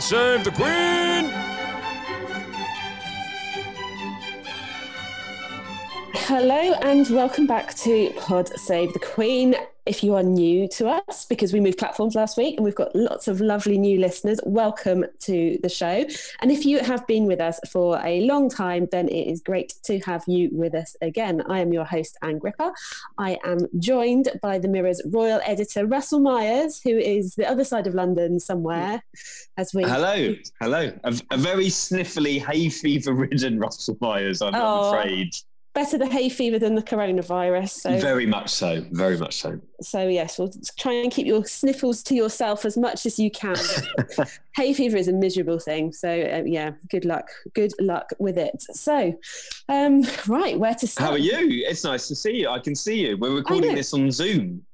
Save the Queen! Hello and welcome back to Pod Save the Queen. If you are new to us, because we moved platforms last week and we've got lots of lovely new listeners, welcome to the show. And if you have been with us for a long time, then it is great to have you with us again. I am your host, Ann Gripper. I am joined by the Mirror's royal editor, Russell Myers, who is the other side of London somewhere. As we hello, hello, a, a very sniffly, hay fever ridden Russell Myers. I'm, Oh. I'm afraid. Better the hay fever than the coronavirus. So Very much so. Very much so. So yes, we'll try and keep your sniffles to yourself as much as you can. Hay fever is a miserable thing, so uh, yeah, good luck. Good luck with it. So, um, right, where to start? How are you? It's nice to see you. I can see you. We're recording this on Zoom.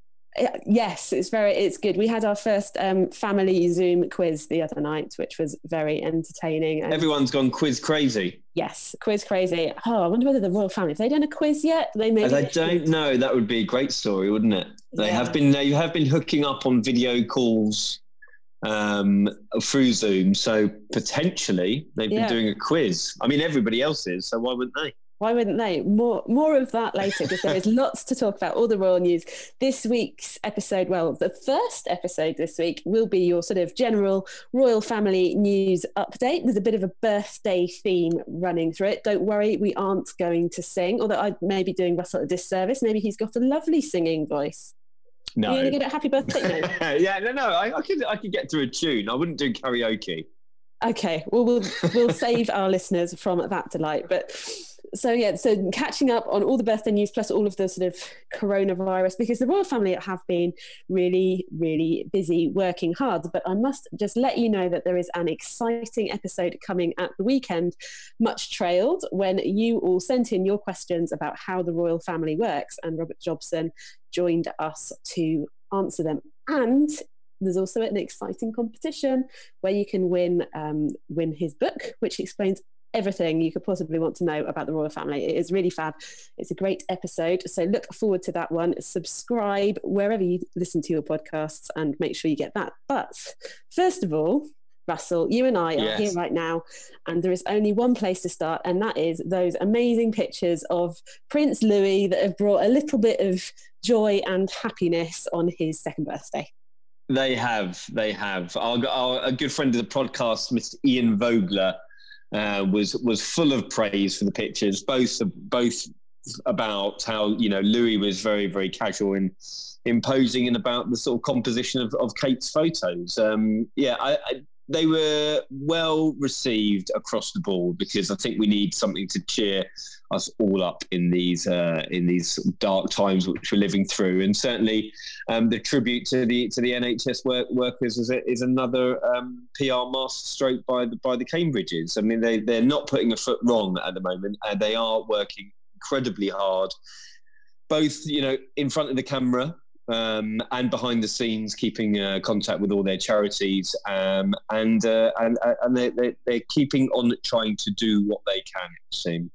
Yes, it's very, it's good. We had our first um, family Zoom quiz the other night, which was very entertaining. Everyone's gone quiz crazy. yes, quiz crazy. Oh, I wonder whether the royal family have they done a quiz yet? They maybe As I don't know, that would be a great story, wouldn't it? They Yeah. have been. They have been hooking up on video calls um, through Zoom. So potentially they've been Yeah. doing a quiz. I mean, everybody else is. So why wouldn't they? Why wouldn't they? More more of that later because there is lots to talk about. All the royal news. This week's episode, well, the first episode this week will be your sort of general royal family news update. There's a bit of a birthday theme running through it. Don't worry, we aren't going to sing, although I may be doing Russell a disservice. Maybe he's got a lovely singing voice. No. Are you gonna get a happy birthday? No. yeah, no, no. I, I could, I could get to a tune. I wouldn't do karaoke. Okay, well, we'll we'll save our listeners from that delight. But so yeah, so catching up on all the birthday news plus all of the sort of coronavirus because the royal family have been really, really busy working hard. But I must just let you know that there is an exciting episode coming at the weekend, much trailed, when you all sent in your questions about how the royal family works, and Robert Jobson joined us to answer them. And there's also an exciting competition where you can win um, win his book, which explains everything you could possibly want to know about the royal family. It is really fab. It's a great episode. So look forward to that one. Subscribe wherever you listen to your podcasts and make sure you get that. But first of all, Russell, you and I are Yes. here right now, and there is only one place to start, and that is those amazing pictures of Prince Louis that have brought a little bit of joy and happiness on his second birthday. They have, they have. Our, our a good friend of the podcast, Mr. Ian Vogler, uh, was was full of praise for the pictures, both both about how you know Louis was very very casual in imposing and about the sort of composition of, of Kate's photos. Um, yeah, I, I, they were well received across the board because I think we need something to cheer us all up in these uh, in these dark times which we're living through, and certainly um, the tribute to the to the NHS work, workers is, a, is another um, PR masterstroke by the by the Cambridges. I mean, they they're not putting a foot wrong at the moment, and they are working incredibly hard, both you know in front of the camera. Um, and behind the scenes, keeping uh, contact with all their charities, um, and uh, and uh, and they, they, they're keeping on trying to do what they can. It seems.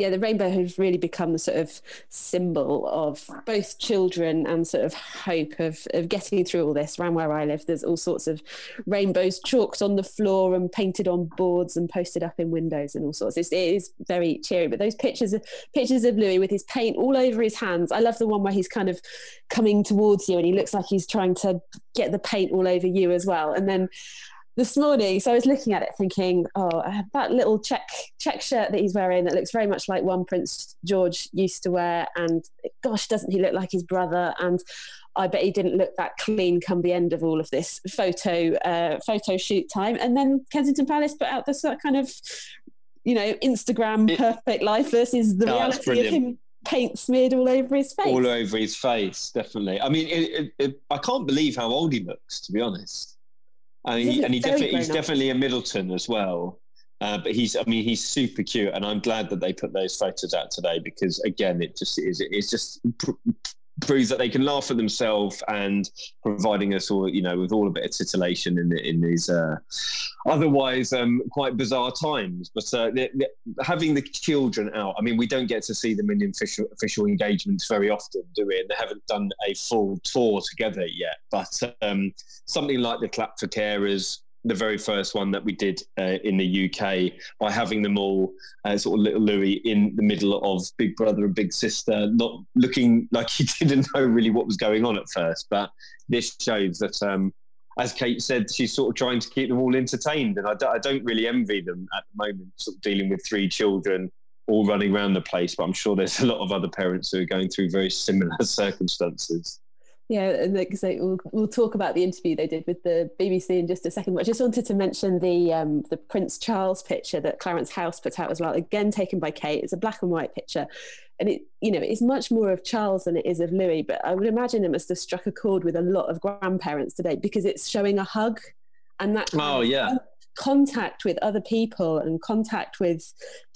Yeah, the rainbow has really become the sort of symbol of both children and sort of hope of, of getting through all this. Around where I live, there's all sorts of rainbows chalked on the floor and painted on boards and posted up in windows and all sorts. It's, it is very cheery. But those pictures, of, pictures of Louis with his paint all over his hands. I love the one where he's kind of coming towards you and he looks like he's trying to get the paint all over you as well. And then this morning, so I was looking at it thinking, oh, that little check check shirt that he's wearing that looks very much like one Prince George used to wear, and gosh, doesn't he look like his brother? And I bet he didn't look that clean come the end of all of this photo uh, photo shoot time. And then Kensington Palace put out this kind of, you know, Instagram perfect life versus the reality of him paint smeared all over his face. All over his face, definitely. I mean, it, it, it, I can't believe how old he looks, to be honest. And he, and he definitely, he's definitely a Middleton as well. Uh, but he's, I mean, he's super cute, and I'm glad that they put those photos out today because, again, it just is, it's just proves that they can laugh at themselves and providing us all, you know, with all a bit of titillation in in these uh, otherwise um, quite bizarre times. But uh, the, the, having the children out, I mean, we don't get to see them in official official engagements very often, do we? And they haven't done a full tour together yet. But um, something like the Clap for Carers the very first one that we did uh, in the UK by having them all uh, sort of little Louis in the middle of Big Brother and Big Sister, not looking like he didn't know really what was going on at first. But this shows that, um, as Kate said, she's sort of trying to keep them all entertained. And I d- I don't really envy them at the moment, sort of dealing with three children all running around the place. But I'm sure there's a lot of other parents who are going through very similar circumstances. Yeah, and like, so we'll, we'll talk about the interview they did with the BBC in just a second. But I just wanted to mention the um, the Prince Charles picture that Clarence House put out as well. Again, taken by Kate. It's a black and white picture, and it you know it's much more of Charles than it is of Louis. But I would imagine it must have struck a chord with a lot of grandparents today because it's showing a hug, and that oh yeah contact with other people and contact with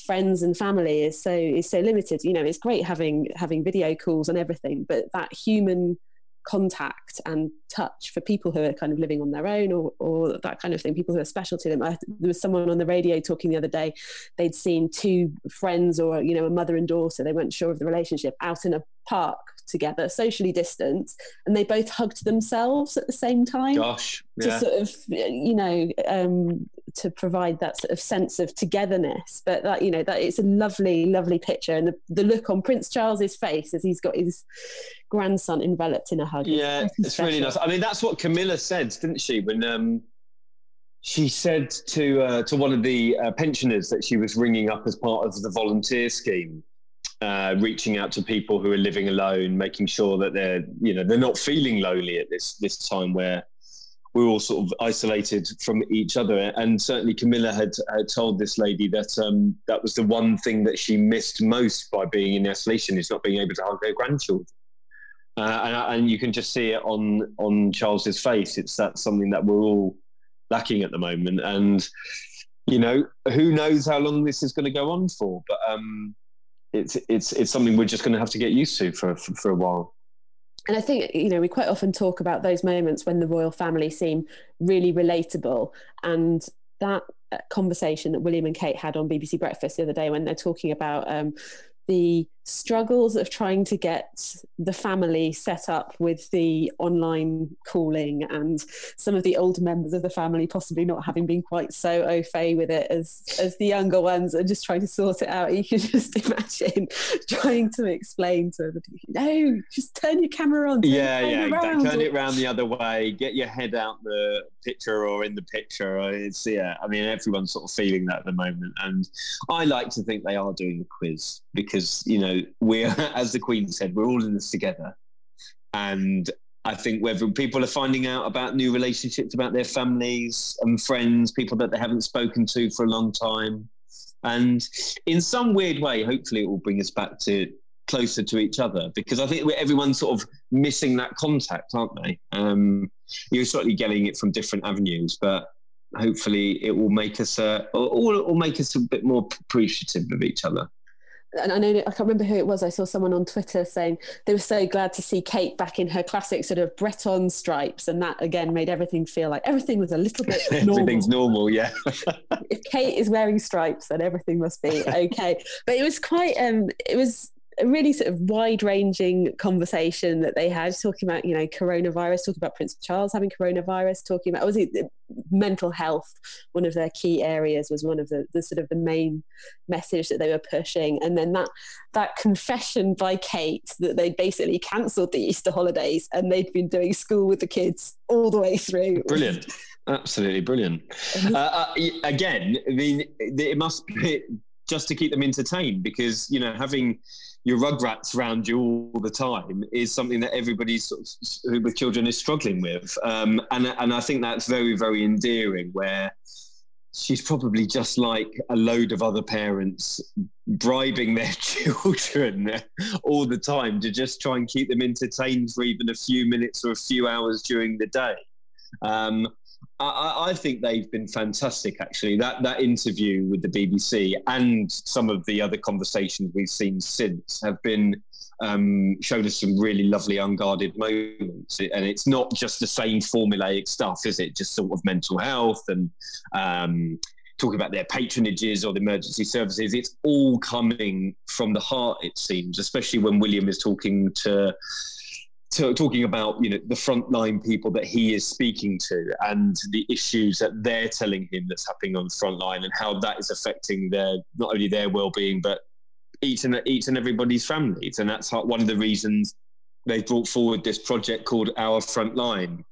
friends and family is so is so limited you know it's great having having video calls and everything but that human contact and touch for people who are kind of living on their own or, or that kind of thing, people who are special to them. I, there was someone on the radio talking the other day, they'd seen two friends or, you know, a mother and daughter, they weren't sure of the relationship, out in a park together, socially distanced, and they both hugged themselves at the same time. Gosh, yeah. to sort of, you know, um, to provide that sort of sense of togetherness. But that, you know, that it's a lovely, lovely picture, and the, the look on Prince Charles's face as he's got his grandson enveloped in a hug. Yeah, it's really nice. I mean, that's what Camilla said, didn't she? When um, she said to uh, to one of the uh, pensioners that she was ringing up as part of the volunteer scheme uh, reaching out to people who are living alone, making sure that they're you know they're not feeling lonely at this this time where we're all sort of isolated from each other. And certainly Camilla had, had told this lady that um, that was the one thing that she missed most by being in isolation is not being able to hug her grandchildren. Uh, and, and, you can just see it on on Charles's face. It's that something that we're all lacking at the moment. And you know, who knows how long this is going to go on for? But um, it's it's it's something we're just going to have to get used to for, for, for a while. And I think you know we quite often talk about those moments when the royal family seem really relatable, and that uh, conversation that William and Kate had on BBC Breakfast the other day when they're talking about um, the struggles of trying to get the family set up with the online calling and some of the older members of the family possibly not having been quite so au fait with it as as the younger ones are just trying to sort it out. You can just imagine trying to explain to them no just turn your camera on yeah yeah around. turn it around the other way. Get your head out the picture or in the picture. It's yeah i mean everyone's sort of feeling that at the moment. And i like to think they are doing the quiz because you know we're, as the Queen said, we're all in this together. And I think whether people are finding out about new relationships, about their families and friends, people that they haven't spoken to for a long time. And in some weird way, hopefully it will bring us back to closer to each other because I think everyone's sort of missing that contact, aren't they? Um, you're certainly getting it from different avenues, but hopefully it will make us, uh, or, or make us a bit more appreciative of each other and I know I can't remember who it was. I saw someone on Twitter saying they were so glad to see Kate back in her classic sort of Breton stripes, and that again made everything feel like everything was a little bit normal. Everything's normal, yeah. if Kate is wearing stripes, then everything must be okay. but it was quite, um, it was a really sort of wide ranging conversation that they had talking about you know coronavirus talking about prince charles having coronavirus talking about was it mental health one of their key areas was one of the, the sort of the main message that they were pushing. And then that that confession by kate that they basically cancelled the easter holidays and they'd been doing school with the kids all the way through. Brilliant. Absolutely brilliant. Uh, uh, again i mean it must be just to keep them entertained because you know having your rugrats around you all the time is something that everybody sort of, with children is struggling with, um, and and I think that's very very endearing. Where she's probably just like a load of other parents bribing their children all the time to just try and keep them entertained for even a few minutes or a few hours during the day. Um, I, I, think they've been fantastic. Actually, that that interview with the BBC and some of the other conversations we've seen since have been um, showed us some really lovely unguarded moments. And it's not just the same formulaic stuff, is it? Just sort of mental health and um, talking about their patronages or the emergency services. It's all coming from the heart, it seems, especially when William is talking to talking about you know the frontline people that he is speaking to and the issues that they're telling him that's happening on the front line and how that is affecting their not only their well-being but each and each and everybody's families and that's one of the reasons they brought forward this project called Our Front Line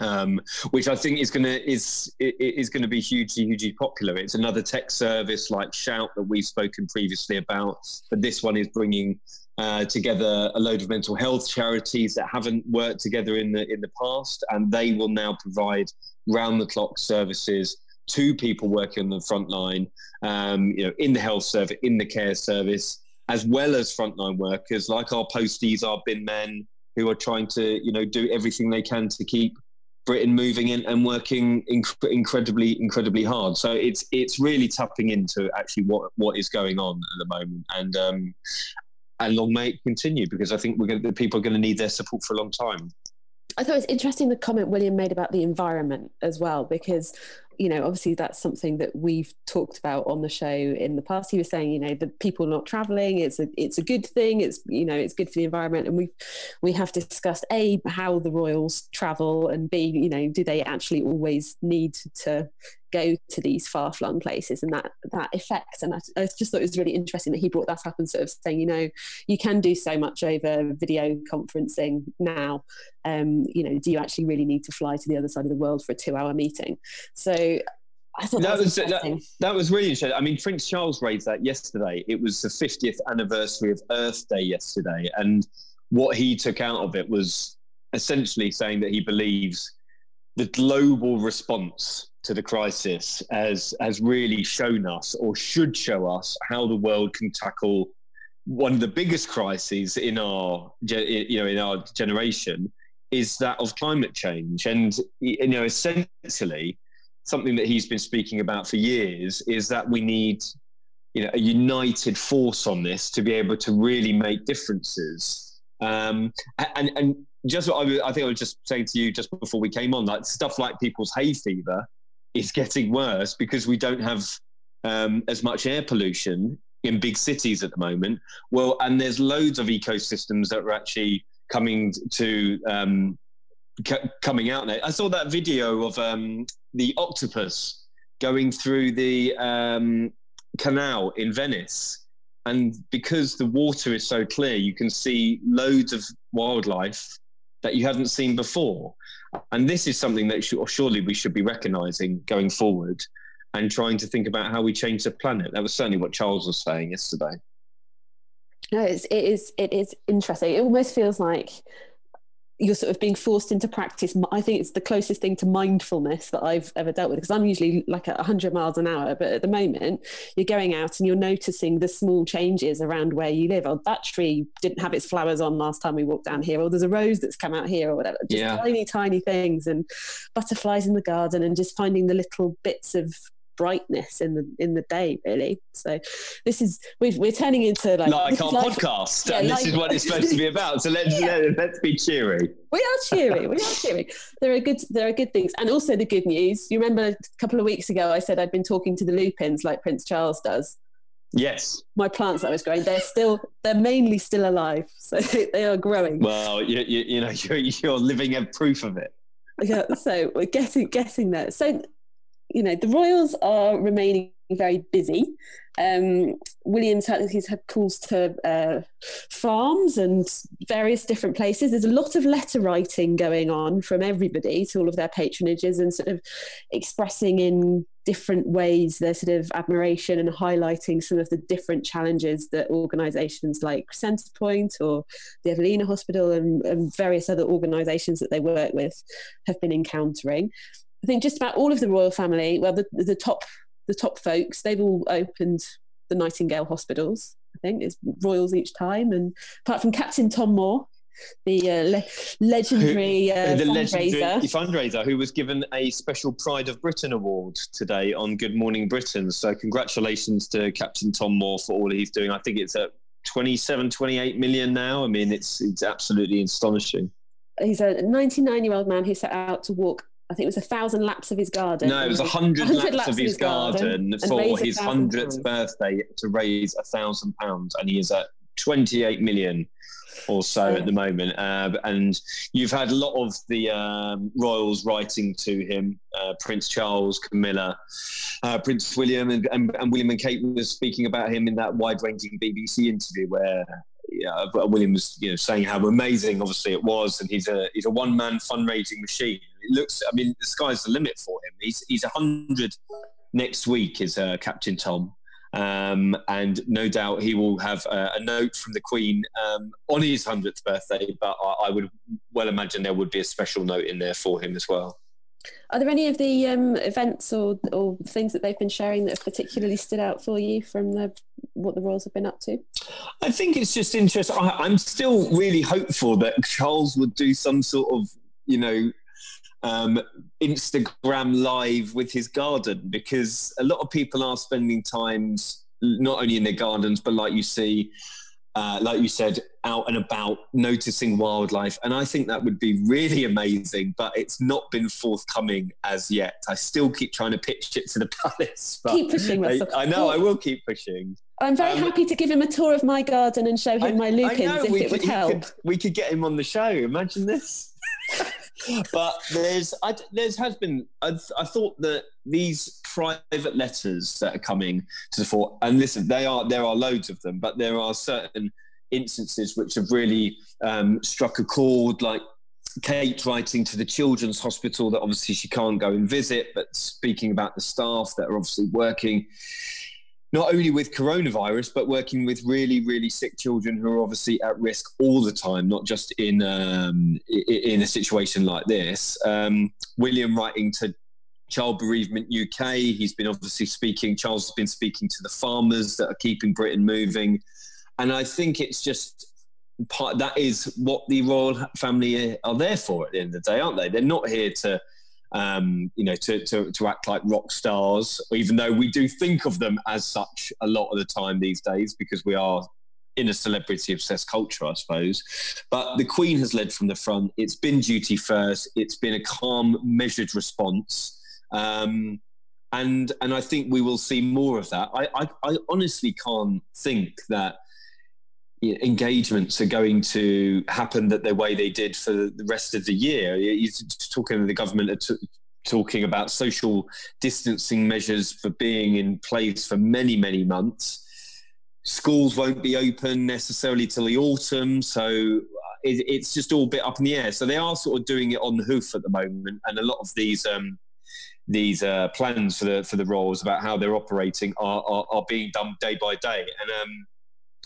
um, which I think is going to is is going to be hugely hugely popular. It's another tech service like Shout that we've spoken previously about, but this one is bringing uh, together a load of mental health charities that haven't worked together in the in the past, and they will now provide round the clock services to people working on the front line, um, you know, in the health service, in the care service, as well as frontline workers like our posties, our bin men, who are trying to you know do everything they can to keep Britain moving in and working inc- incredibly, incredibly hard. So it's it's really tapping into actually what what is going on at the moment, and um, and long may it continue because I think we're going to, the people are going to need their support for a long time. I thought it was interesting the comment William made about the environment as well, because you know obviously that's something that we've talked about on the show in the past. He was saying, you know, the people not travelling, it's a it's a good thing. It's you know it's good for the environment, and we we have discussed a how the royals travel, and b you know do they actually always need to go to these far flung places and that that effect. And I, I, just thought it was really interesting that he brought that up and sort of saying, you know, you can do so much over video conferencing now. Um, you know, do you actually really need to fly to the other side of the world for a two hour meeting? So I thought that, that was, that, that, was really interesting. I mean, Prince Charles raised that yesterday. It was the 50th anniversary of Earth Day yesterday, and what he took out of it was essentially saying that he believes the global response to the crisis has has really shown us or should show us how the world can tackle one of the biggest crises in our you know in our generation is that of climate change. And you know essentially something that he's been speaking about for years is that we need you know a united force on this to be able to really make differences. Um, and and just I, I think I was just saying to you just before we came on like stuff like people's hay fever is getting worse because we don't have um, as much air pollution in big cities at the moment. Well, and there's loads of ecosystems that are actually coming to um, c- coming out now. I saw that video of um, the octopus going through the um, canal in Venice. And because the water is so clear, you can see loads of wildlife that you haven't seen before. And this is something that surely we should be recognizing going forward and trying to think about how we change the planet. That was certainly what Charles was saying yesterday. No, it's, it is it is interesting. It almost feels like you're sort of being forced into practice. I think it's the closest thing to mindfulness that I've ever dealt with because I'm usually like at 100 miles an hour. But at the moment, you're going out and you're noticing the small changes around where you live. Oh, that tree didn't have its flowers on last time we walked down here, or there's a rose that's come out here, or whatever. Just yeah. tiny, tiny things and butterflies in the garden and just finding the little bits of brightness in the in the day really so this is we are turning into like like our like, podcast yeah, and like, this is what it's supposed to be about so let's yeah. let, let's be cheery we are cheery we are cheery there are good there are good things and also the good news you remember a couple of weeks ago i said i'd been talking to the lupins like prince charles does Yes. My plants that I was growing, they're still, they're mainly still alive. So they are growing. Well, you, you, you know, you're, you're living a proof of it. Yeah. So we're getting, getting there. So, you know, the Royals are remaining very busy. Um, William's had, he's had calls to uh, farms and various different places. There's a lot of letter writing going on from everybody to all of their patronages and sort of expressing in different ways their sort of admiration and highlighting some of the different challenges that organisations like Centrepoint or the Evelina Hospital and, and various other organisations that they work with have been encountering. I think just about all of the royal family, well, the, the top the top folks, they've all opened the Nightingale hospitals. I think it's royals each time, and apart from Captain Tom Moore, the uh, le- legendary, uh, the fundraiser. legendary fundraiser who was given a special Pride of Britain award today on Good Morning Britain. So congratulations to Captain Tom Moore for all he's doing. I think it's at 27, 28 million now. I mean, it's it's absolutely astonishing. He's a 99 year old man who set out to walk I think it was a thousand laps of his garden. No, it was a hundred laps, laps, of his, garden, garden for his hundredth birthday to raise a thousand pounds, and he is at twenty-eight million or so at the moment. Uh, and you've had a lot of the um, royals writing to him, uh, Prince Charles, Camilla, uh, Prince William, and, and, and, William and Kate was speaking about him in that wide-ranging BBC interview where. Yeah, William was, you know, saying how amazing, obviously, it was, and he's a he's a one man fundraising machine it looks. I mean, the sky's the limit for him. He's he's hundred next week. Is uh, Captain Tom. Um, and no doubt he will have a, a note from the Queen um, on his 100th birthday, but I, I, would well imagine there would be a special note in there for him as well. Are there any of the um, events or, or things that they've been sharing that have particularly stood out for you from the, what the Royals have been up to? I think it's just interesting. I, I'm still really hopeful that Charles would do some sort of, you know, um, Instagram live with his garden because a lot of people are spending times not only in their gardens, but like you see, uh, like you said, out and about noticing wildlife. And I think that would be really amazing, but it's not been forthcoming as yet. I still keep trying to pitch it to the palace. keep pushing, I, I, know, I will keep pushing. I'm very um, happy to give him a tour of my garden and show him I, my lupins if it could, would help. Could, we could get him on the show. Imagine this. but there's I, there's has been I, I, thought that these private letters that are coming to the fore and listen they are there are loads of them but there are certain instances which have really um, struck a chord like Kate writing to the children's hospital that obviously she can't go and visit but speaking about the staff that are obviously working not only with coronavirus, but working with really, really sick children who are obviously at risk all the time, not just in um, in a situation like this. Um, William writing to Child Bereavement UK. He's been obviously speaking. Charles has been speaking to the farmers that are keeping Britain moving, and I think it's just part. That is what the royal family are there for at the end of the day, aren't they? They're not here to um, you know, to, to, to act like rock stars, even though we do think of them as such a lot of the time these days because we are in a celebrity obsessed culture, I suppose. But the Queen has led from the front. It's been duty first. It's been a calm, measured response. Um, and and I think we will see more of that. I, I, I honestly can't think that engagements are going to happen that the way they did for the rest of the year. You're talking the government are t- talking about social distancing measures for being in place for many, many months. Schools won't be open necessarily till the autumn, so uh, it, it's just all a bit up in the air. So they are sort of doing it on the hoof at the moment, and a lot of these. Um, these uh, plans for the for the roles about how they're operating are, are, are being done day by day, and um,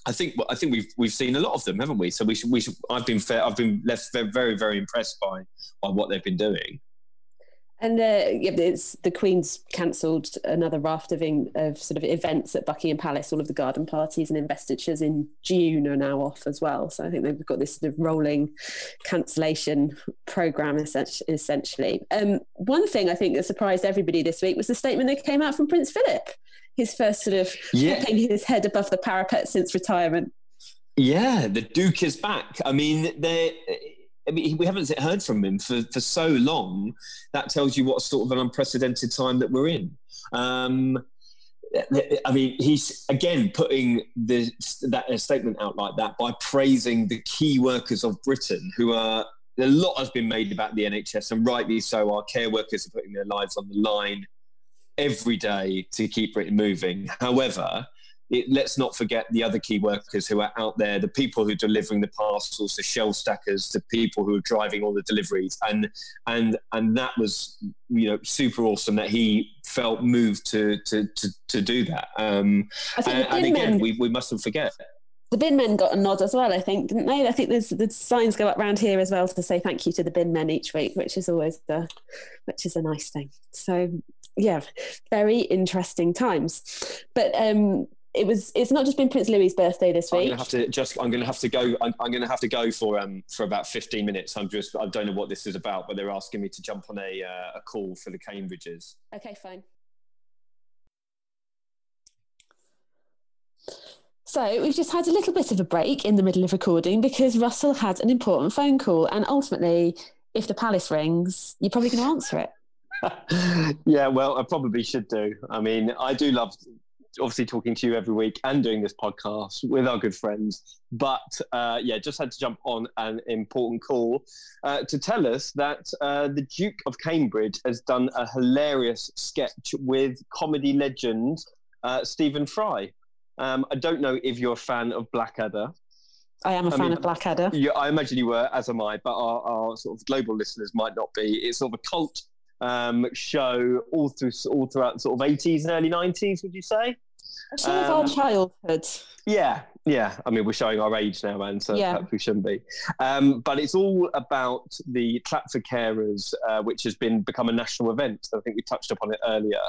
I think I think we've we've seen a lot of them, haven't we? So we should we should. I've been fair, I've been left very very very impressed by by what they've been doing. And uh, it's the Queen's cancelled another raft of, in, of sort of events at Buckingham Palace. All of the garden parties and investitures in June are now off as well. So I think they've got this sort of rolling cancellation program essentially. Um, one thing I think that surprised everybody this week was the statement that came out from Prince Philip. His first sort of yeah. his head above the parapet since retirement. Yeah, the Duke is back. I mean, they I mean, we haven't heard from him for, for so long. That tells you what sort of an unprecedented time that we're in. Um, I mean, he's again putting the, that statement out like that by praising the key workers of Britain, who are a lot has been made about the NHS, and rightly so. Our care workers are putting their lives on the line every day to keep Britain moving. However, it, let's not forget the other key workers who are out there, the people who are delivering the parcels, the shelf stackers, the people who are driving all the deliveries, and and and that was you know super awesome that he felt moved to to to, to do that. Um, and, and, again, men, we, we mustn't forget. The bin men got a nod as well, I think, didn't they? I think there's the signs go up around here as well to say thank you to the bin men each week, which is always the which is a nice thing. So yeah, very interesting times. But um, it was it's not just been Prince Louis's birthday this week. I'm gonna have to just I'm gonna have to go I'm, I'm, gonna have to go for um for about 15 minutes. I'm just I don't know what this is about, but they're asking me to jump on a uh, a call for the Cambridges. Okay, fine. So we've just had a little bit of a break in the middle of recording because Russell had an important phone call, and ultimately, if the palace rings, you're probably going to answer it. yeah, well, I probably should do. I mean, I do love obviously talking to you every week and doing this podcast with our good friends. But uh, yeah, just had to jump on an important call uh, to tell us that uh, the Duke of Cambridge has done a hilarious sketch with comedy legend uh, Stephen Fry. Um, I don't know if you're a fan of Blackadder. I am a I fan mean, of Blackadder. Yeah, I imagine you were, as am I, but our, our sort of global listeners might not be. It's sort of a cult um, show all through all throughout sort of 80s and early 90s. Would you say? Show um, of our um, childhood. Yeah, yeah. I mean, we're showing our age now, and so yeah. perhaps we shouldn't be. Um, but it's all about the Clap for Carers, uh, which has been become a national event. I think we touched upon it earlier.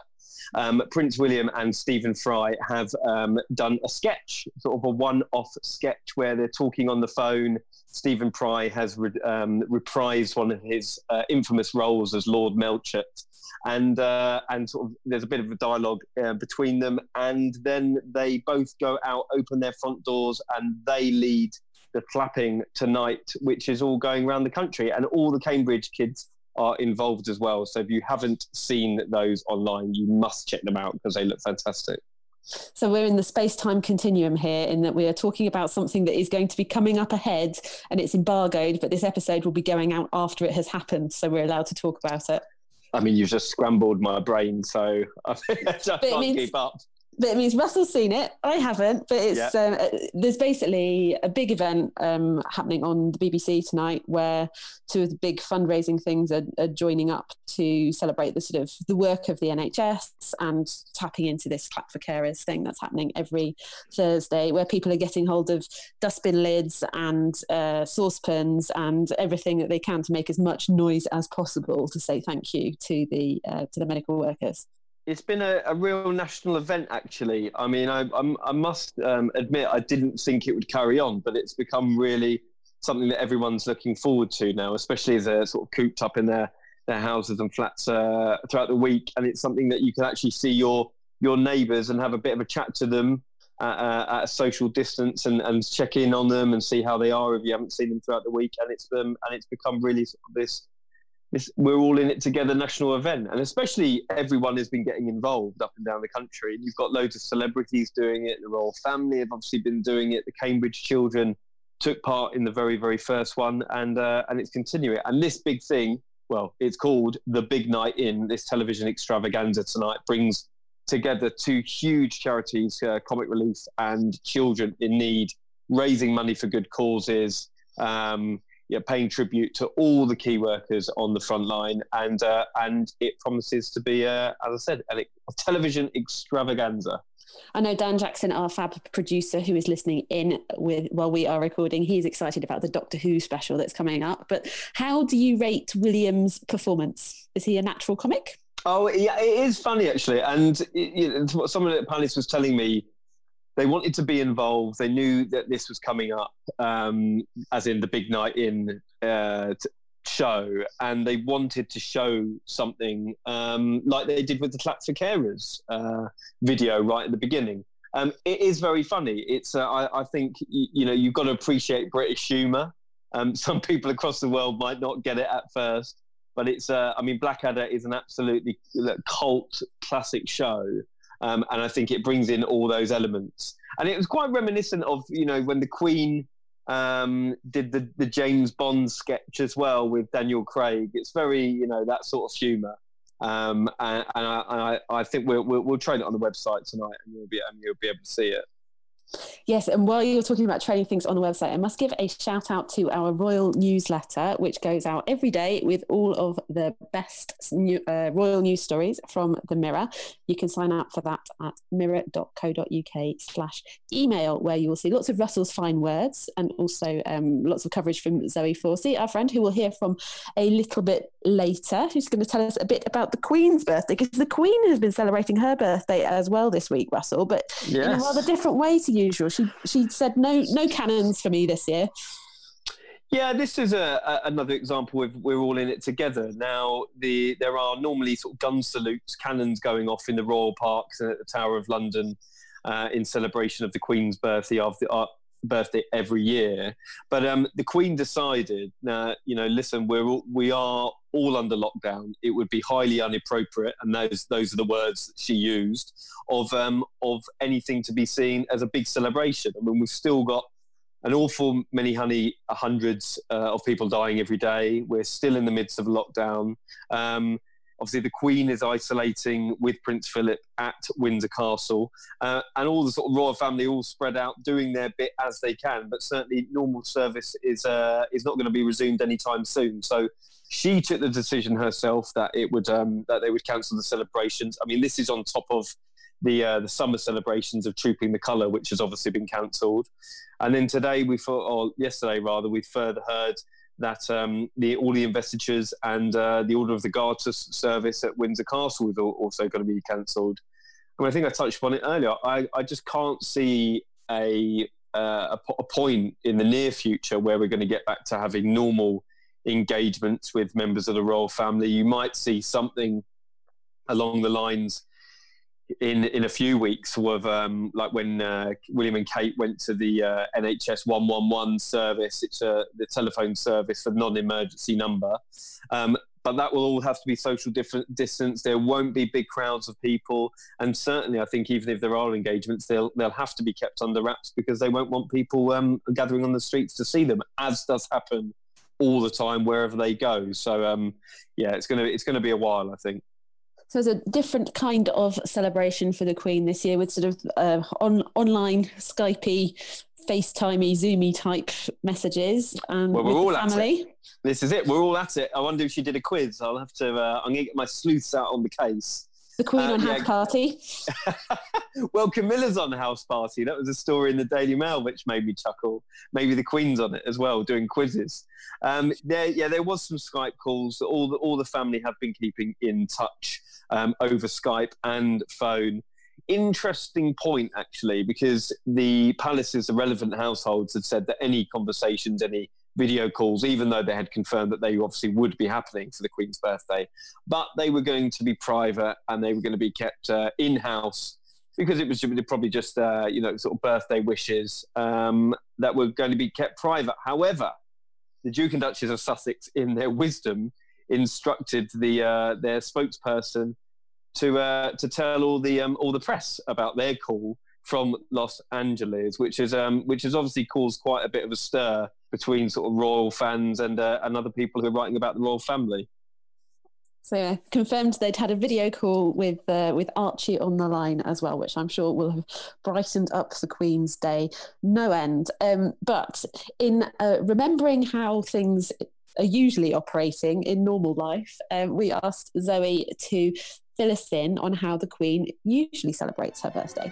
Um, Prince William and Stephen Fry have um, done a sketch, sort of a one-off sketch where they're talking on the phone. Stephen Fry has re- um, reprised one of his uh, infamous roles as Lord Melchett, and uh, and sort of there's a bit of a dialogue uh, between them, and then they both go out, open their front doors, and they lead the clapping tonight, which is all going around the country, and all the Cambridge kids are involved as well. So if you haven't seen those online, you must check them out because they look fantastic. So we're in the space time continuum here, in that we are talking about something that is going to be coming up ahead and it's embargoed, but this episode will be going out after it has happened. So we're allowed to talk about it. I mean, you've just scrambled my brain, so I, I can't means, keep up but it means Russell's seen it. I haven't, but it's yeah. um, there's basically a big event um, happening on the BBC tonight where two of the big fundraising things are, are, joining up to celebrate the sort of the work of the NHS and tapping into this clap for carers thing that's happening every Thursday, where people are getting hold of dustbin lids and uh, saucepans and everything that they can to make as much noise as possible to say thank you to the uh, to the medical workers it's been a, a, real national event, actually. I mean, I, I'm, i must um, admit, I didn't think it would carry on, but it's become really something that everyone's looking forward to now, especially as they're sort of cooped up in their, their houses and flats uh, throughout the week. And it's something that you can actually see your your neighbours and have a bit of a chat to them at, uh, at a social distance and, and check in on them and see how they are if you haven't seen them throughout the week. And it's um, and it's become really sort of this this, we're all in it together national event. And especially everyone has been getting involved up and down the country. And you've got loads of celebrities doing it the royal family have obviously been doing it the cambridge children took part in the very very first one and uh, and it's continuing. And this big thing well it's called the big night in. This television extravaganza tonight brings together two huge charities uh, comic relief and children in need raising money for good causes um, yeah, paying tribute to all the key workers on the front line, and uh, and it promises to be, uh, as I said, a television extravaganza. I know Dan Jackson, our fab producer, who is listening in with while we are recording, he's excited about the Doctor Who special that's coming up. But how do you rate William's performance? Is he a natural comic? Oh, yeah, it is funny actually, and you know, what someone at Palace was telling me. They wanted to be involved. They knew that this was coming up, um, as in the big night in uh, show, and they wanted to show something um, like they did with the Clap for Carers uh, video right at the beginning. Um, it is very funny. It's uh, I, I, think you know you've got to appreciate British humour. Um, some people across the world might not get it at first, but it's uh, I mean Blackadder is an absolutely cult classic show. Um, and I think it brings in all those elements. And it was quite reminiscent of, you know, when the Queen um, did the, the James Bond sketch as well with Daniel Craig. It's very, you know, that sort of humour. Um, and, and, I, and I, I, think we'll, we'll, we'll train it on the website tonight and you'll be, and you'll be able to see it. Yes, and while you're talking about training things on the website, I must give a shout out to our royal newsletter, which goes out every day with all of the best new, uh, royal news stories from the Mirror. You can sign up for that at mirror.co.uk slash email, where you will see lots of Russell's fine words and also um, lots of coverage from Zoe Forsey, our friend, who we'll hear from a little bit later, who's going to tell us a bit about the Queen's birthday, because the Queen has been celebrating her birthday as well this week, Russell, but yes. in a rather different way to you usual. She she said no no cannons for me this year. Yeah, this is a, a, another example of we're all in it together. Now, the there are normally sort of gun salutes, cannons going off in the royal parks and at the Tower of London uh, in celebration of the Queen's birthday of the uh, birthday every year. But um, the Queen decided, uh, you know, listen, we're all, we are all under lockdown. It would be highly inappropriate, and those those are the words that she used of um, of anything to be seen as a big celebration. I mean, we've still got an awful many honey hundreds uh, of people dying every day. We're still in the midst of lockdown. Um, Obviously, the Queen is isolating with Prince Philip at Windsor Castle, uh, and all the sort of royal family all spread out doing their bit as they can. But certainly, normal service is uh, is not going to be resumed anytime soon. So she took the decision herself that it would um, that they would cancel the celebrations. I mean, this is on top of the uh, the summer celebrations of Trooping the Colour, which has obviously been cancelled. And then today we thought, or yesterday rather, we further heard that um, the, all the investitures and uh, the Order of the Garter service at Windsor Castle is also going to be cancelled. I, mean, I think I touched upon it earlier. I, I just can't see a, uh, a, a point in the near future where we're going to get back to having normal engagements with members of the royal family. You might see something along the lines in in a few weeks of um, like when uh, William and Kate went to the uh, NHS 111 service. It's a, the telephone service for non-emergency number. Um, but that will all have to be social distance. There won't be big crowds of people, and certainly, I think even if there are engagements, they'll they'll have to be kept under wraps because they won't want people um, gathering on the streets to see them, as does happen all the time wherever they go. So, um, yeah, it's gonna it's gonna be a while, I think. So it's a different kind of celebration for the Queen this year with sort of uh, on online Skypey, FaceTimey, Zoomy type messages. Um, well, we're all family. at it. This is it. We're all at it. I wonder if she did a quiz. I'll have to. Uh, I'm gonna get my sleuths out on the case. The Queen uh, on yeah. house party. well, Camilla's on house party. That was a story in the Daily Mail which made me chuckle. Maybe the Queen's on it as well, doing quizzes. Um, there, yeah, there was some Skype calls. All the all the family have been keeping in touch um, over Skype and phone. Interesting point, actually, because the palaces, the relevant households, had said that any conversations, any video calls, even though they had confirmed that they obviously would be happening for the Queen's birthday, but they were going to be private and they were going to be kept uh, in house because it was probably just uh, you know sort of birthday wishes um, that were going to be kept private. However, the Duke and Duchess of Sussex, in their wisdom, instructed the uh, their spokesperson to uh, to tell all the um, all the press about their call from Los Angeles, which is um, which has obviously caused quite a bit of a stir between sort of royal fans and uh, and other people who are writing about the royal family. So yeah, confirmed they'd had a video call with uh, with Archie on the line as well, which I'm sure will have brightened up the Queen's day no end. Um, but in uh, remembering how things are usually operating in normal life, um, we asked Zoe to fill us in on how the Queen usually celebrates her birthday.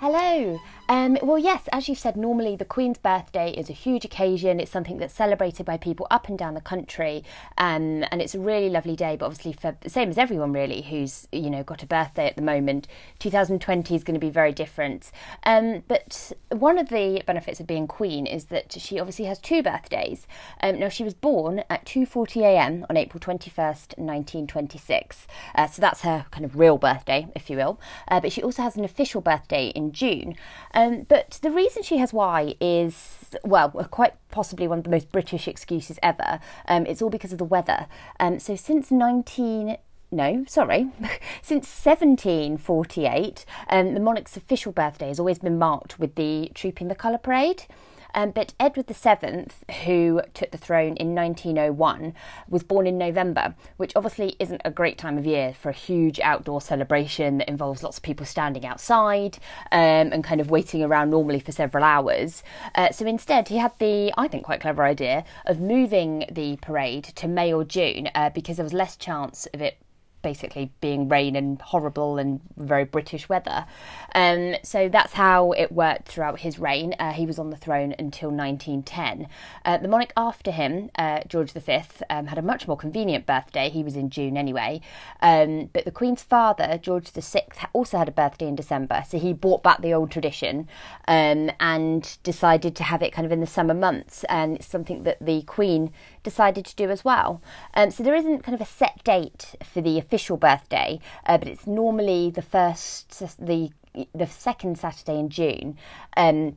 Hello. Um, well, yes, as you've said, normally the Queen's birthday is a huge occasion. It's something that's celebrated by people up and down the country, um, and it's a really lovely day. But obviously, for the same as everyone really who's you know got a birthday at the moment, 2020 is going to be very different. Um, but one of the benefits of being Queen is that she obviously has two birthdays. Um, now, she was born at 2:40 a.m. on April 21st, 1926, uh, so that's her kind of real birthday, if you will. Uh, but she also has an official birthday in June. Um, but the reason she has why is, well, quite possibly one of the most British excuses ever. Um, it's all because of the weather. Um, so since 19 no, sorry, since 1748, um, the monarch's official birthday has always been marked with the Trooping the Colour Parade. Um, but Edward VII, who took the throne in 1901, was born in November, which obviously isn't a great time of year for a huge outdoor celebration that involves lots of people standing outside um, and kind of waiting around normally for several hours. Uh, so instead, he had the, I think, quite clever idea of moving the parade to May or June uh, because there was less chance of it basically being rain and horrible and very British weather. Um, so that's how it worked throughout his reign. Uh, he was on the throne until 1910. Uh, the monarch after him, uh, George V, um, had a much more convenient birthday. He was in June anyway. Um, but the Queen's father, George VI, also had a birthday in December. So he brought back the old tradition um, and decided to have it kind of in the summer months. And it's something that the Queen decided to do as well. Um, so there isn't kind of a set date for the official birthday, uh, but it's normally the first, the the second Saturday in June. Um,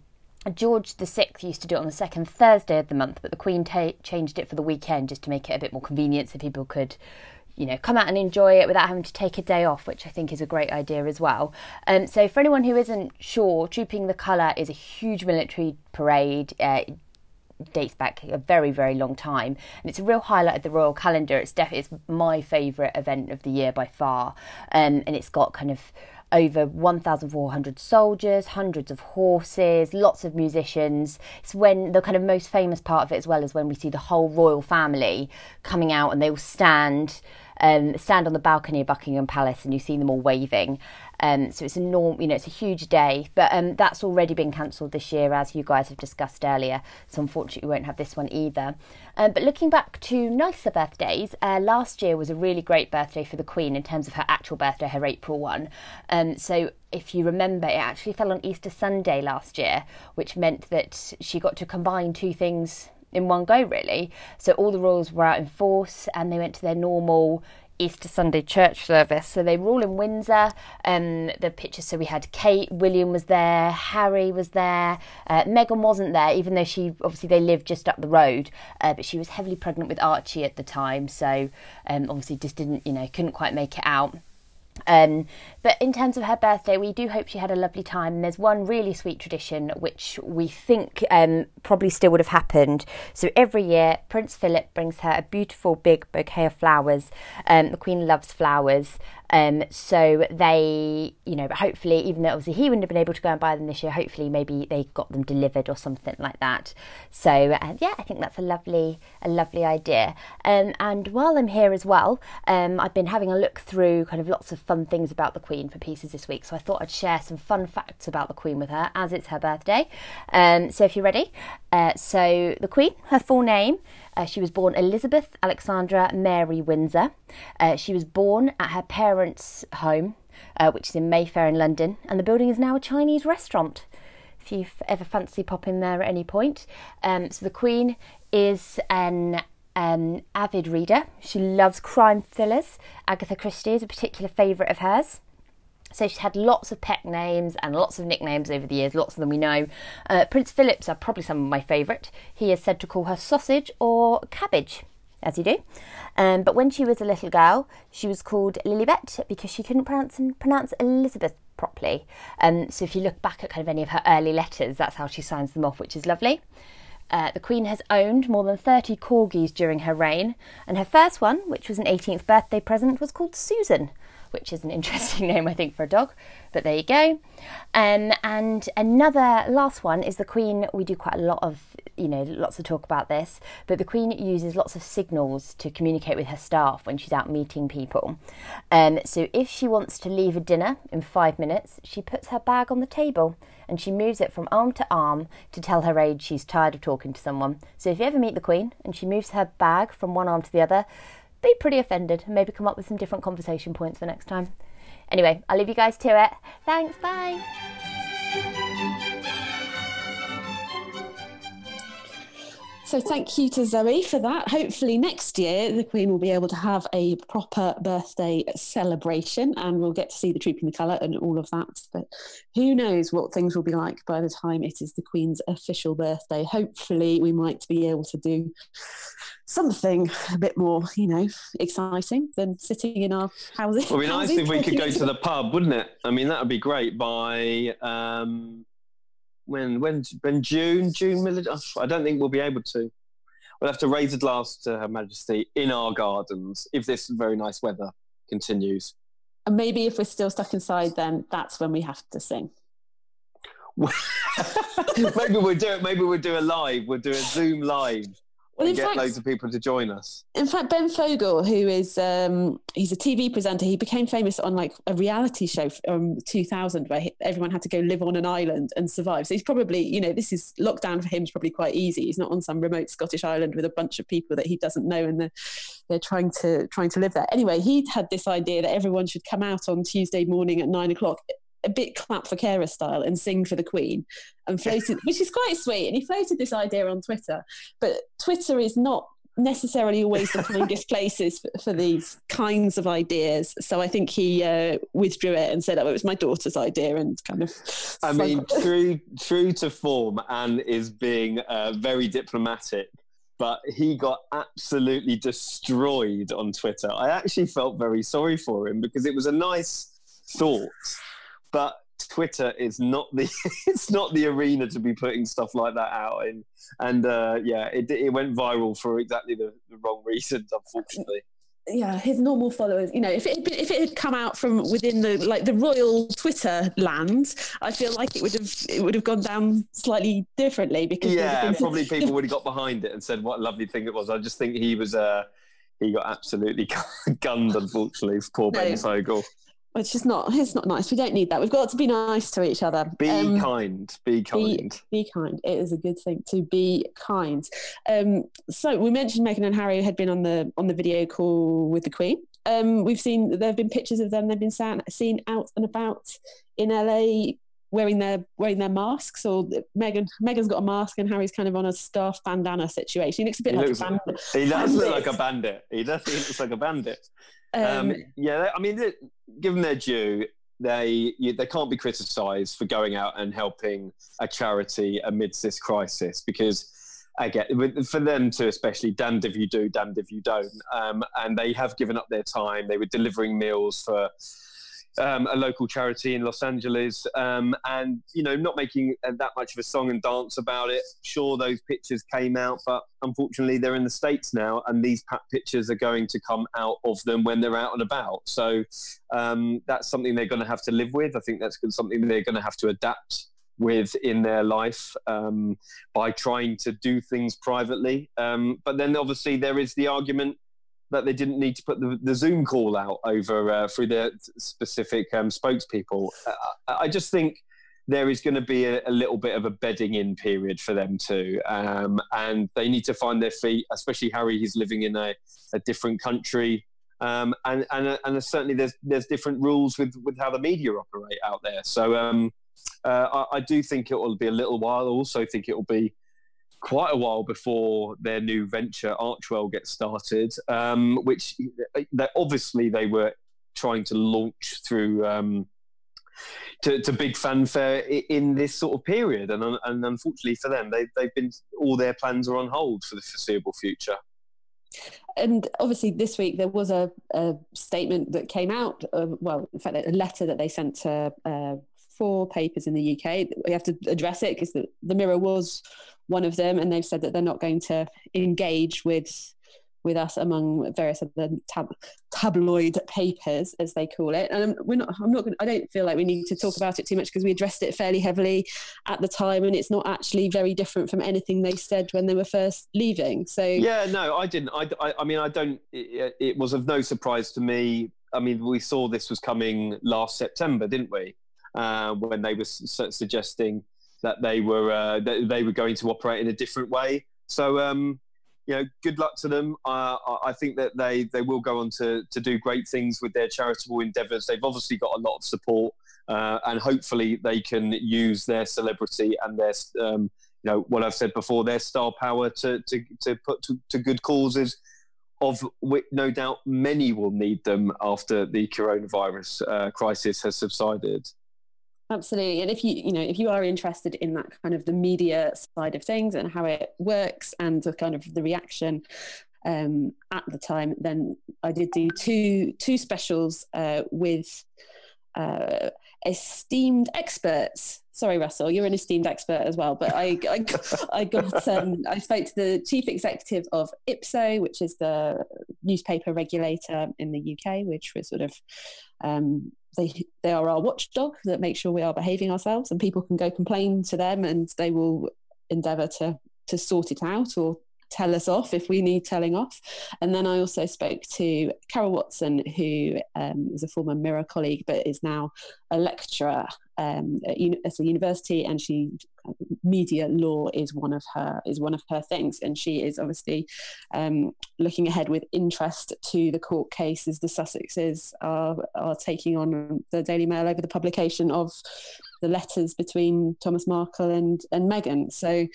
George VI used to do it on the second Thursday of the month, but the Queen ta- changed it for the weekend just to make it a bit more convenient so people could, you know, come out and enjoy it without having to take a day off, which I think is a great idea as well. Um, so, for anyone who isn't sure, Trooping the Colour is a huge military parade. Uh, dates back a very very long time and it's a real highlight of the royal calendar it's definitely it's my favorite event of the year by far um, and it's got kind of over 1,400 soldiers, hundreds of horses, lots of musicians. It's when the kind of most famous part of it, as well, is when we see the whole royal family coming out and they all stand um, stand on the balcony of Buckingham Palace and you see them all waving. Um, so it's a norm, you know, it's a huge day, but um, that's already been cancelled this year, as you guys have discussed earlier. So unfortunately, we won't have this one either. Um, but looking back to nicer birthdays, uh, last year was a really great birthday for the Queen in terms of her actual birthday, her April one. Um, so if you remember, it actually fell on Easter Sunday last year, which meant that she got to combine two things in one go, really. So all the rules were out in force and they went to their normal Easter Sunday church service. So they were all in Windsor. Um, the pictures, so we had Kate, William was there, Harry was there. Uh, Meghan wasn't there, even though she obviously they lived just up the road, uh, but she was heavily pregnant with Archie at the time. So um, obviously just didn't, you know, couldn't quite make it out. Um, but in terms of her birthday, we do hope she had a lovely time. There's one really sweet tradition which we think um, probably still would have happened. So every year, Prince Philip brings her a beautiful big bouquet of flowers. Um, the Queen loves flowers, um, so they, you know, hopefully, even though obviously he wouldn't have been able to go and buy them this year, hopefully maybe they got them delivered or something like that. So uh, yeah, I think that's a lovely, a lovely idea. Um, and while I'm here as well, um, I've been having a look through kind of lots of fun things about the Queen for pieces this week. So I thought I'd share some fun facts about the Queen with her as it's her birthday. Um, so if you're ready, uh, so the Queen, her full name. Uh, she was born Elizabeth Alexandra Mary Windsor. Uh, she was born at her parents' home, uh, which is in Mayfair in London, and the building is now a Chinese restaurant. If you ever fancy popping there at any point. Um, so the Queen is an um, avid reader. She loves crime thrillers. Agatha Christie is a particular favourite of hers. So she's had lots of pet names and lots of nicknames over the years, lots of them we know. Uh, Prince Philip's are probably some of my favourite. He is said to call her sausage or cabbage, as you do. Um, but when she was a little girl, she was called Lilibet because she couldn't pronounce, pronounce Elizabeth properly. Um, so if you look back at kind of any of her early letters, that's how she signs them off, which is lovely. Uh, the Queen has owned more than 30 corgis during her reign, and her first one, which was an 18th birthday present, was called Susan, which is an interesting name, I think, for a dog. But there you go. Um, and another last one is the Queen. We do quite a lot of, you know, lots of talk about this, but the Queen uses lots of signals to communicate with her staff when she's out meeting people. Um, so if she wants to leave a dinner in five minutes, she puts her bag on the table and she moves it from arm to arm to tell her aide she's tired of talking to someone. So if you ever meet the Queen and she moves her bag from one arm to the other, be pretty offended and maybe come up with some different conversation points for next time. Anyway, I'll leave you guys to it. Thanks, bye. So thank you to Zoe for that. Hopefully next year the Queen will be able to have a proper birthday celebration and we'll get to see the Trooping the Colour and all of that. But who knows what things will be like by the time it is the Queen's official birthday. Hopefully we might be able to do something a bit more, you know, exciting than sitting in our houses. It would be nice if we could go to the pub, wouldn't it? I mean, that would be great by um, when when when June June oh, I don't think we'll be able to. We'll have to raise a glass to Her Majesty in our gardens if this very nice weather continues. And maybe if we're still stuck inside, then that's when we have to sing. maybe we'll do it. Maybe we'll do a live. We'll do a Zoom live well, and get fact, loads of people to join us. In fact, Ben Fogle, who is um, he's a TV presenter, he became famous on like a reality show from 2000 where he, everyone had to go live on an island and survive. So he's probably, you know, this is lockdown for him is probably quite easy. He's not on some remote Scottish island with a bunch of people that he doesn't know and they're, they're trying to trying to live there. Anyway, he had this idea that everyone should come out on Tuesday morning at nine o'clock a bit clap for carer style and sing for the Queen and floated, which is quite sweet. And he floated this idea on Twitter, but Twitter is not necessarily always the kindest places for, for, these kinds of ideas. So I think he uh, withdrew it and said, "Oh, it was my daughter's idea," and kind of. I mean, true, true to form, and is being uh, very diplomatic. But he got absolutely destroyed on Twitter. I actually felt very sorry for him because it was a nice thought but Twitter is not the it's not the arena to be putting stuff like that out in. And uh, yeah, it, it went viral for exactly the, the wrong reasons, unfortunately yeah his normal followers you know if it if it had come out from within the like the royal twitter land i feel like it would have it would have gone down slightly differently because yeah probably people would have got behind it and said what a lovely thing it was i just think he was uh he got absolutely gunned unfortunately poor no. ben Fogle it's just not it's not nice. We don't need that. We've got to be nice to each other. Be um, kind. Be kind be, be, kind. it is a good thing to be kind. Um, so we mentioned meghan and harry had been on the on the video call with the queen. Um, we've seen there have been pictures of them. They've been seen out and about in la wearing their wearing their masks or Meghan Meghan's got a mask and Harry's kind of on a staff bandana situation. He looks a bit he like looks, a bandit. He does look like a bandit. He does he looks like a bandit. Um, um, yeah, I mean, given their due, they they can't be criticised for going out and helping a charity amidst this crisis because again for them to especially damned if you do damned if you don't um, and they have given up their time. They were delivering meals for um, a local charity in Los Angeles, um, and you know, not making that much of a song and dance about it. Sure, those pictures came out, but unfortunately, they're in the states now, and these pictures are going to come out of them when they're out and about. So um, that's something they're going to have to live with. I think that's something they're going to have to adapt with in their life um, by trying to do things privately. Um, but then obviously there is the argument that they didn't need to put the, the Zoom call out over uh, through their specific um, spokespeople. Uh, I just think there is going to be a, a, little bit of a bedding in period for them too, um, and they need to find their feet. Especially Harry, he's living in a, a different country. Um, and and and certainly there's there's different rules with with how the media operate out there. So um, uh, I, I, do think it will be a little while. I also think it will be quite a while before their new venture Archewell gets started, um, which they, obviously they were trying to launch through um, to, to, big fanfare in this sort of period, and, and unfortunately for them, they, they've been all their plans are on hold for the foreseeable future. And obviously, this week there was a, a statement that came out. Uh, well, in fact, a letter that they sent to uh, four papers in the UK. We have to address it because the, the Mirror was one of them, and they've said that they're not going to engage with with us among various other tab- tabloid papers, as they call it. And we're not. I'm not. Gonna, I don't feel like we need to talk about it too much because we addressed it fairly heavily at the time, and it's not actually very different from anything they said when they were first leaving. So yeah, no, I didn't. I, I, I mean, I don't. It, it was of no surprise to me. I mean, we saw this was coming last September, didn't we? Uh, when they were su- suggesting that they were uh, that they were going to operate in a different way. So um, you know, good luck to them. Uh, I think that they they will go on to to do great things with their charitable endeavours. They've obviously got a lot of support, uh, and hopefully they can use their celebrity and their um, you know what I've said before, their star power to to to put to, to good causes. Of which no doubt many will need them after the coronavirus uh, crisis has subsided absolutely and if you you know if you are interested in that kind of the media side of things and how it works and the kind of the reaction um, at the time then i did do two two specials uh, with uh, esteemed experts. Sorry, Russell, you're an esteemed expert as well. But I, I, I got, um, I spoke to the chief executive of IPSO, which is the newspaper regulator in the UK, which was sort of, um, they, they are our watchdog that make sure we are behaving ourselves, and people can go complain to them, and they will endeavour to to sort it out or tell us off if we need telling off. And then I also spoke to Carol Watson, who um, is a former Mirror colleague but is now a lecturer um, at, at a university, and she media law is one of her is one of her things, and she is obviously um, looking ahead with interest to the court cases the Sussexes are are taking on the Daily Mail over the publication of the letters between Thomas Markle and and Meghan. So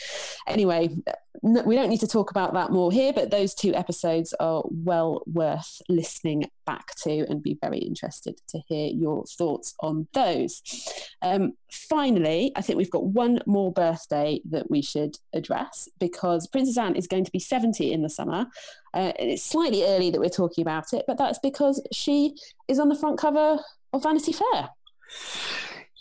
anyway, no, we don't need to talk about that more here, but those two episodes are well worth listening back to and be very interested to hear your thoughts on those. Um, finally, I think we've got one more birthday that we should address because Princess Anne is going to be 70 in the summer. Uh, it's slightly early that we're talking about it, but that's because she is on the front cover of Vanity Fair.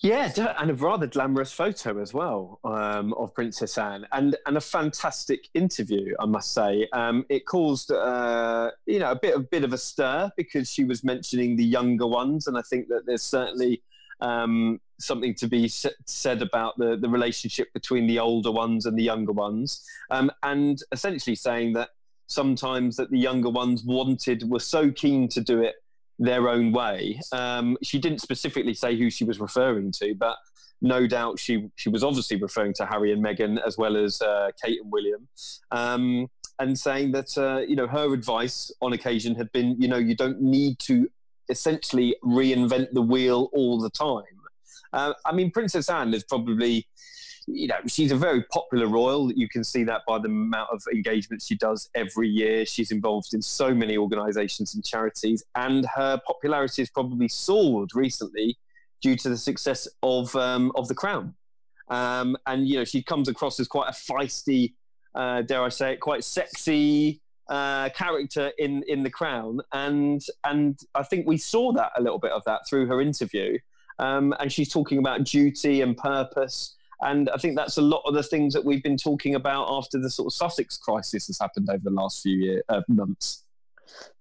Yeah, and a rather glamorous photo as well um, of Princess Anne, and and a fantastic interview, I must say. Um, it caused uh, you know a bit of bit of a stir because she was mentioning the younger ones, and I think that there's certainly um, something to be said about the the relationship between the older ones and the younger ones, um, and essentially saying that sometimes that the younger ones wanted were so keen to do it their own way. Um, she didn't specifically say who she was referring to, but no doubt she she was obviously referring to Harry and Meghan as well as uh, Kate and William, um, and saying that uh, you know her advice on occasion had been you know you don't need to essentially reinvent the wheel all the time. Uh, I mean, Princess Anne is probably you know, she's a very popular royal. You can see that by the amount of engagement she does every year. She's involved in so many organisations and charities, and her popularity has probably soared recently due to the success of um, of The Crown. Um, and you know, she comes across as quite a feisty, uh, dare I say it, quite sexy uh, character in in The Crown, and and I think we saw that a little bit of that through her interview. Um, and she's talking about duty and purpose and I think that's a lot of the things that we've been talking about after the sort of Sussex crisis has happened over the last few year, uh, months.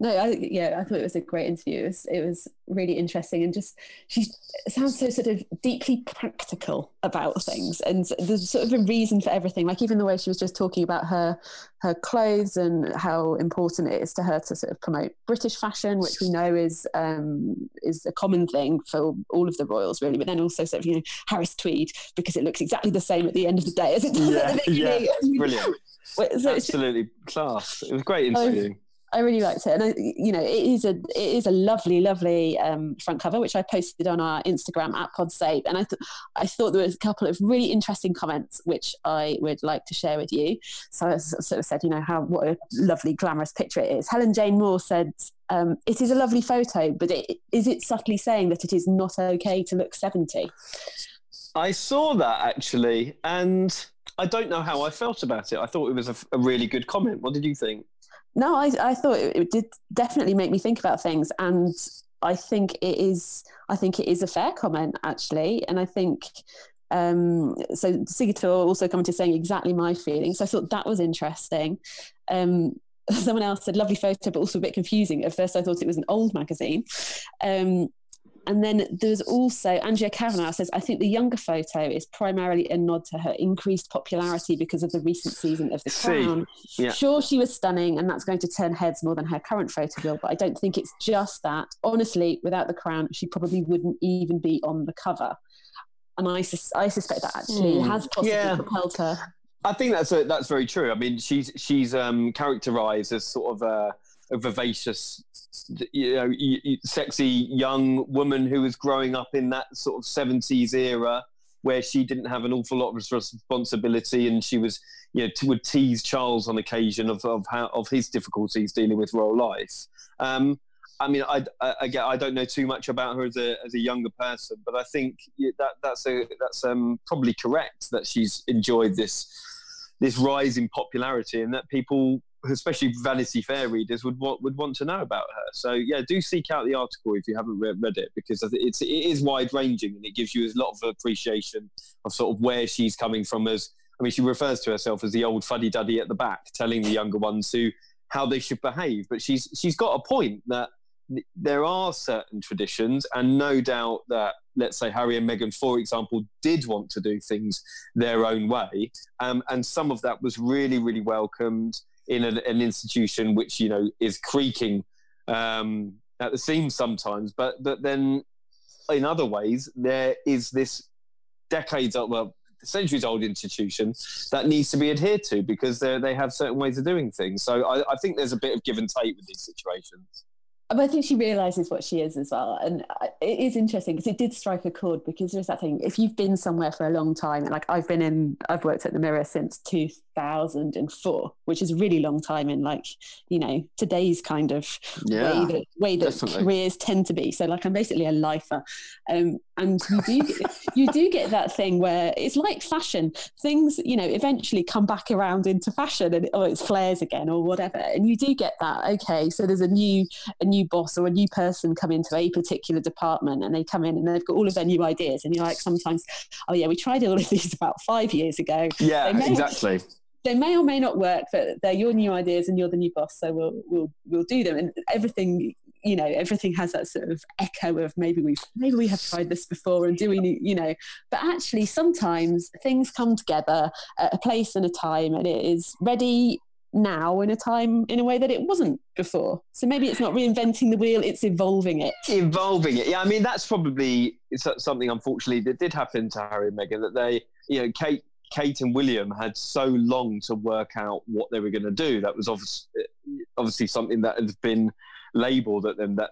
No, I, yeah, I thought it was a great interview. It was, it was really interesting, and just she sounds so sort of deeply practical about things, and there's sort of a reason for everything. Like even the way she was just talking about her her clothes and how important it is to her to sort of promote British fashion, which we know is um, is a common thing for all of the royals, really. But then also sort of you know Harris tweed because it looks exactly the same at the end of the day as it does yeah, at the beginning. Yeah, brilliant. So Absolutely class. It was great interview. I really liked it, and I, you know, it is a it is a lovely, lovely um, front cover, which I posted on our Instagram at PodSave, and I th- I thought there was a couple of really interesting comments which I would like to share with you. So I sort of said, you know, how what a lovely, glamorous picture it is. Helen Jane Moore said, um, "It is a lovely photo, but it, is it subtly saying that it is not okay to look 70? I saw that actually, and I don't know how I felt about it. I thought it was a, a really good comment. What did you think? No, I, I thought it, it did definitely make me think about things, and I think it is. I think it is a fair comment actually, and I think um, so Sigurdur also commented saying exactly my feelings. So I thought that was interesting. Um, someone else said lovely photo, but also a bit confusing. At first, I thought it was an old magazine. Um, and then there's also Andrea Kavanagh says, I think the younger photo is primarily a nod to her increased popularity because of the recent season of The Crown. Yeah. Sure, she was stunning, and that's going to turn heads more than her current photo will, but I don't think it's just that. Honestly, without The Crown, she probably wouldn't even be on the cover. And I, sus- I suspect that actually mm. has possibly yeah. propelled her. I think that's a, that's very true. I mean, she's she's um, characterized as sort of a, a vivacious you know, sexy young woman who was growing up in that sort of 70s era where she didn't have an awful lot of responsibility and she was, you know, would tease Charles on occasion of, of, how, of his difficulties dealing with royal life. Um, I mean, I, I, again, I don't know too much about her as a, as a younger person, but I think that that's a, that's um, probably correct that she's enjoyed this this rise in popularity and that people especially Vanity Fair readers would want would want to know about her. So yeah, do seek out the article if you haven't read, read it because it's it is wide ranging and it gives you a lot of appreciation of sort of where she's coming from. As I mean, she refers to herself as the old fuddy duddy at the back, telling the younger ones who how they should behave. But she's she's got a point that there are certain traditions, and no doubt that let's say Harry and Meghan, for example, did want to do things their own way, um, and some of that was really really welcomed in an, an institution which you know is creaking um, at the seams sometimes, but but then in other ways there is this decades old, well, centuries old institution that needs to be adhered to because they have certain ways of doing things. So I, I think there's a bit of give and take with these situations. But I think she realizes what she is as well. And it is interesting because it did strike a chord because there's that thing if you've been somewhere for a long time, like I've been in, I've worked at the Mirror since 2004, which is a really long time in like, you know, today's kind of yeah, way that, way that careers tend to be. So, like, I'm basically a lifer. Um, and you do, get, you do get that thing where it's like fashion. Things, you know, eventually come back around into fashion and or it's flares again or whatever. And you do get that. Okay, so there's a new, a new boss or a new person come into a particular department and they come in and they've got all of their new ideas and you're like sometimes oh yeah we tried all of these about five years ago yeah exactly they may or may not work but they're your new ideas and you're the new boss so we'll we'll we'll do them and everything you know everything has that sort of echo of maybe we've maybe we have tried this before and do we you know but actually sometimes things come together at a place and a time and it is ready now in a time in a way that it wasn't before. So maybe it's not reinventing the wheel; it's evolving it. Evolving it, yeah. I mean, that's probably something unfortunately that did happen to Harry and Meghan. That they, you know, Kate, Kate and William had so long to work out what they were going to do. That was obviously, obviously something that has been labelled at them. That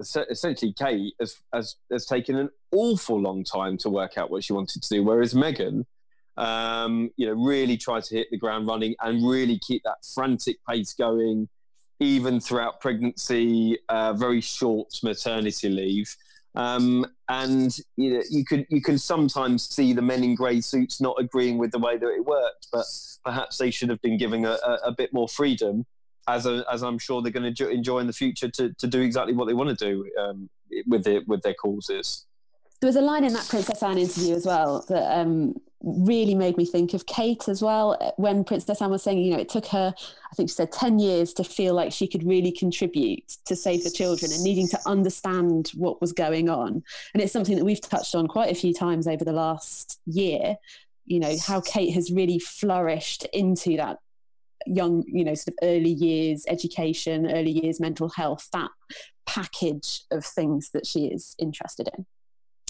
essentially Kate has, has has taken an awful long time to work out what she wanted to do, whereas Meghan um, you know, really try to hit the ground running and really keep that frantic pace going, even throughout pregnancy, uh, very short maternity leave. Um, and you know, you could you can sometimes see the men in grey suits not agreeing with the way that it worked, but perhaps they should have been given a, a, a bit more freedom, as a, as I'm sure they're going to enjoy in the future to, to do exactly what they want to do um, with their with their causes. There was a line in that Princess Anne interview as well that um, really made me think of Kate as well. Eh, when Princess Anne was saying, you know, it took her, I think she said, 10 years to feel like she could really contribute to save the children and needing to understand what was going on. And it's something that we've touched on quite a few times over the last year, you know, how Kate has really flourished into that young, you know, sort of early years education, early years mental health, that package of things that she is interested in.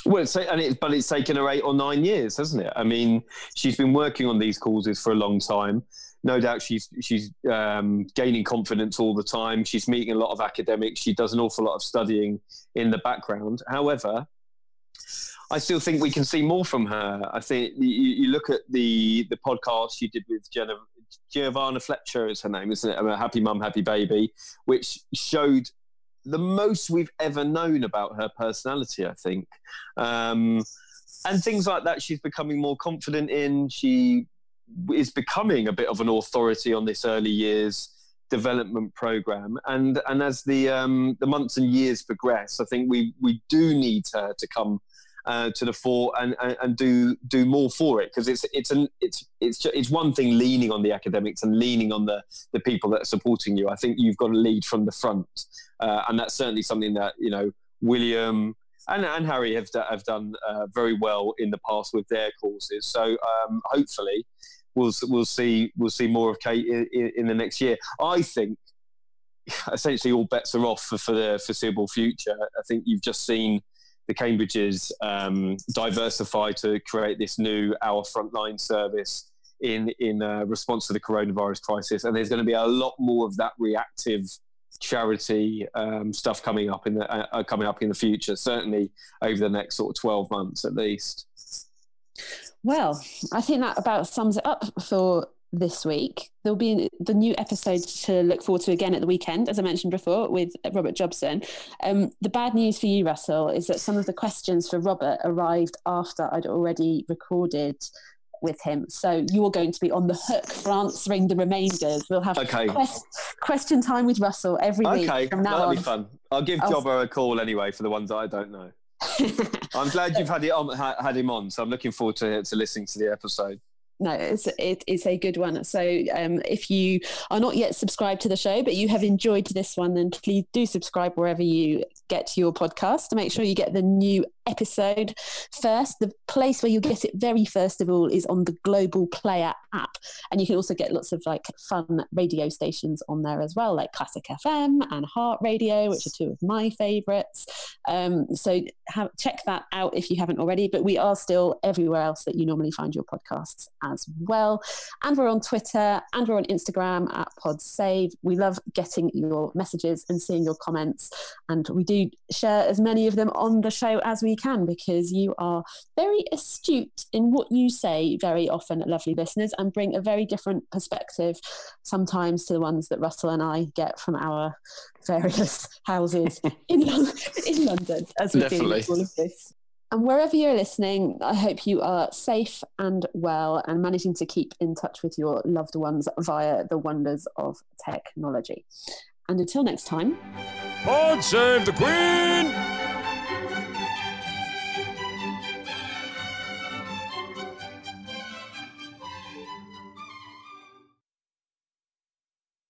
Well, and but it's taken her eight or nine years, hasn't it? I mean, she's been working on these causes for a long time. No doubt, she's she's um, gaining confidence all the time. She's meeting a lot of academics. She does an awful lot of studying in the background. However, I still think we can see more from her. I think you, you look at the the podcast she did with Jenna, Giovanna Fletcher, is her name, isn't it? Happy Mum, Happy Baby, which showed the most we've ever known about her personality, I think. Um, and things like that, she's becoming more confident in. She is becoming a bit of an authority on this early years development program. And and as the um, the months and years progress, I think we we do need her to come uh, to the fore and, and, and, do do more for it because it's it's an it's it's it's one thing leaning on the academics and leaning on the the people that are supporting you. I think you've got to lead from the front, uh, and that's certainly something that you know William and, and Harry have have done uh, very well in the past with their courses. So um, hopefully we'll we'll see we'll see more of Kate in, in, the next year. I think essentially all bets are off for, for the foreseeable future. I think you've just seen the Cambridges um, diversify to create this new Our Frontline service in in uh, response to the coronavirus crisis, and there's going to be a lot more of that reactive charity um, stuff coming up in the uh, uh coming up in the future. Certainly over the next sort of twelve months at least. Well, I think that about sums it up for this week. There'll be the new episode to look forward to again at the weekend, as I mentioned before, with Robert Jobson. Um, the bad news for you, Russell, is that some of the questions for Robert arrived after I'd already recorded with him. So you're going to be on the hook for answering the remainders. We'll have okay. quest- question time with Russell every week okay. from now That'll on. be fun. I'll give I'll... Jobber a call anyway for the ones I don't know. I'm glad you've had, it on, had him on, so I'm looking forward to, to listening to the episode no, it's it is a good one. So um, if you are not yet subscribed to the show, but you have enjoyed this one, then please do subscribe wherever you get to your podcast to make sure you get the new episode first. The place where you get it very first of all is on the Global Player app, and you can also get lots of like fun radio stations on there as well, like Classic FM and Heart Radio, which are two of my favourites. Um, so have, check that out if you haven't already. But we are still everywhere else that you normally find your podcasts as well. And we're on Twitter and we're on Instagram at PodSave. We love getting your messages and seeing your comments. And we do share as many of them on the show as we can because you are very astute in what you say very often, lovely listeners, and bring a very different perspective sometimes to the ones that Russell and I get from our various houses in, in London as we do all of this. And wherever you're listening, I hope you are safe and well and managing to keep in touch with your loved ones via the wonders of technology. And until next time, God save the Queen!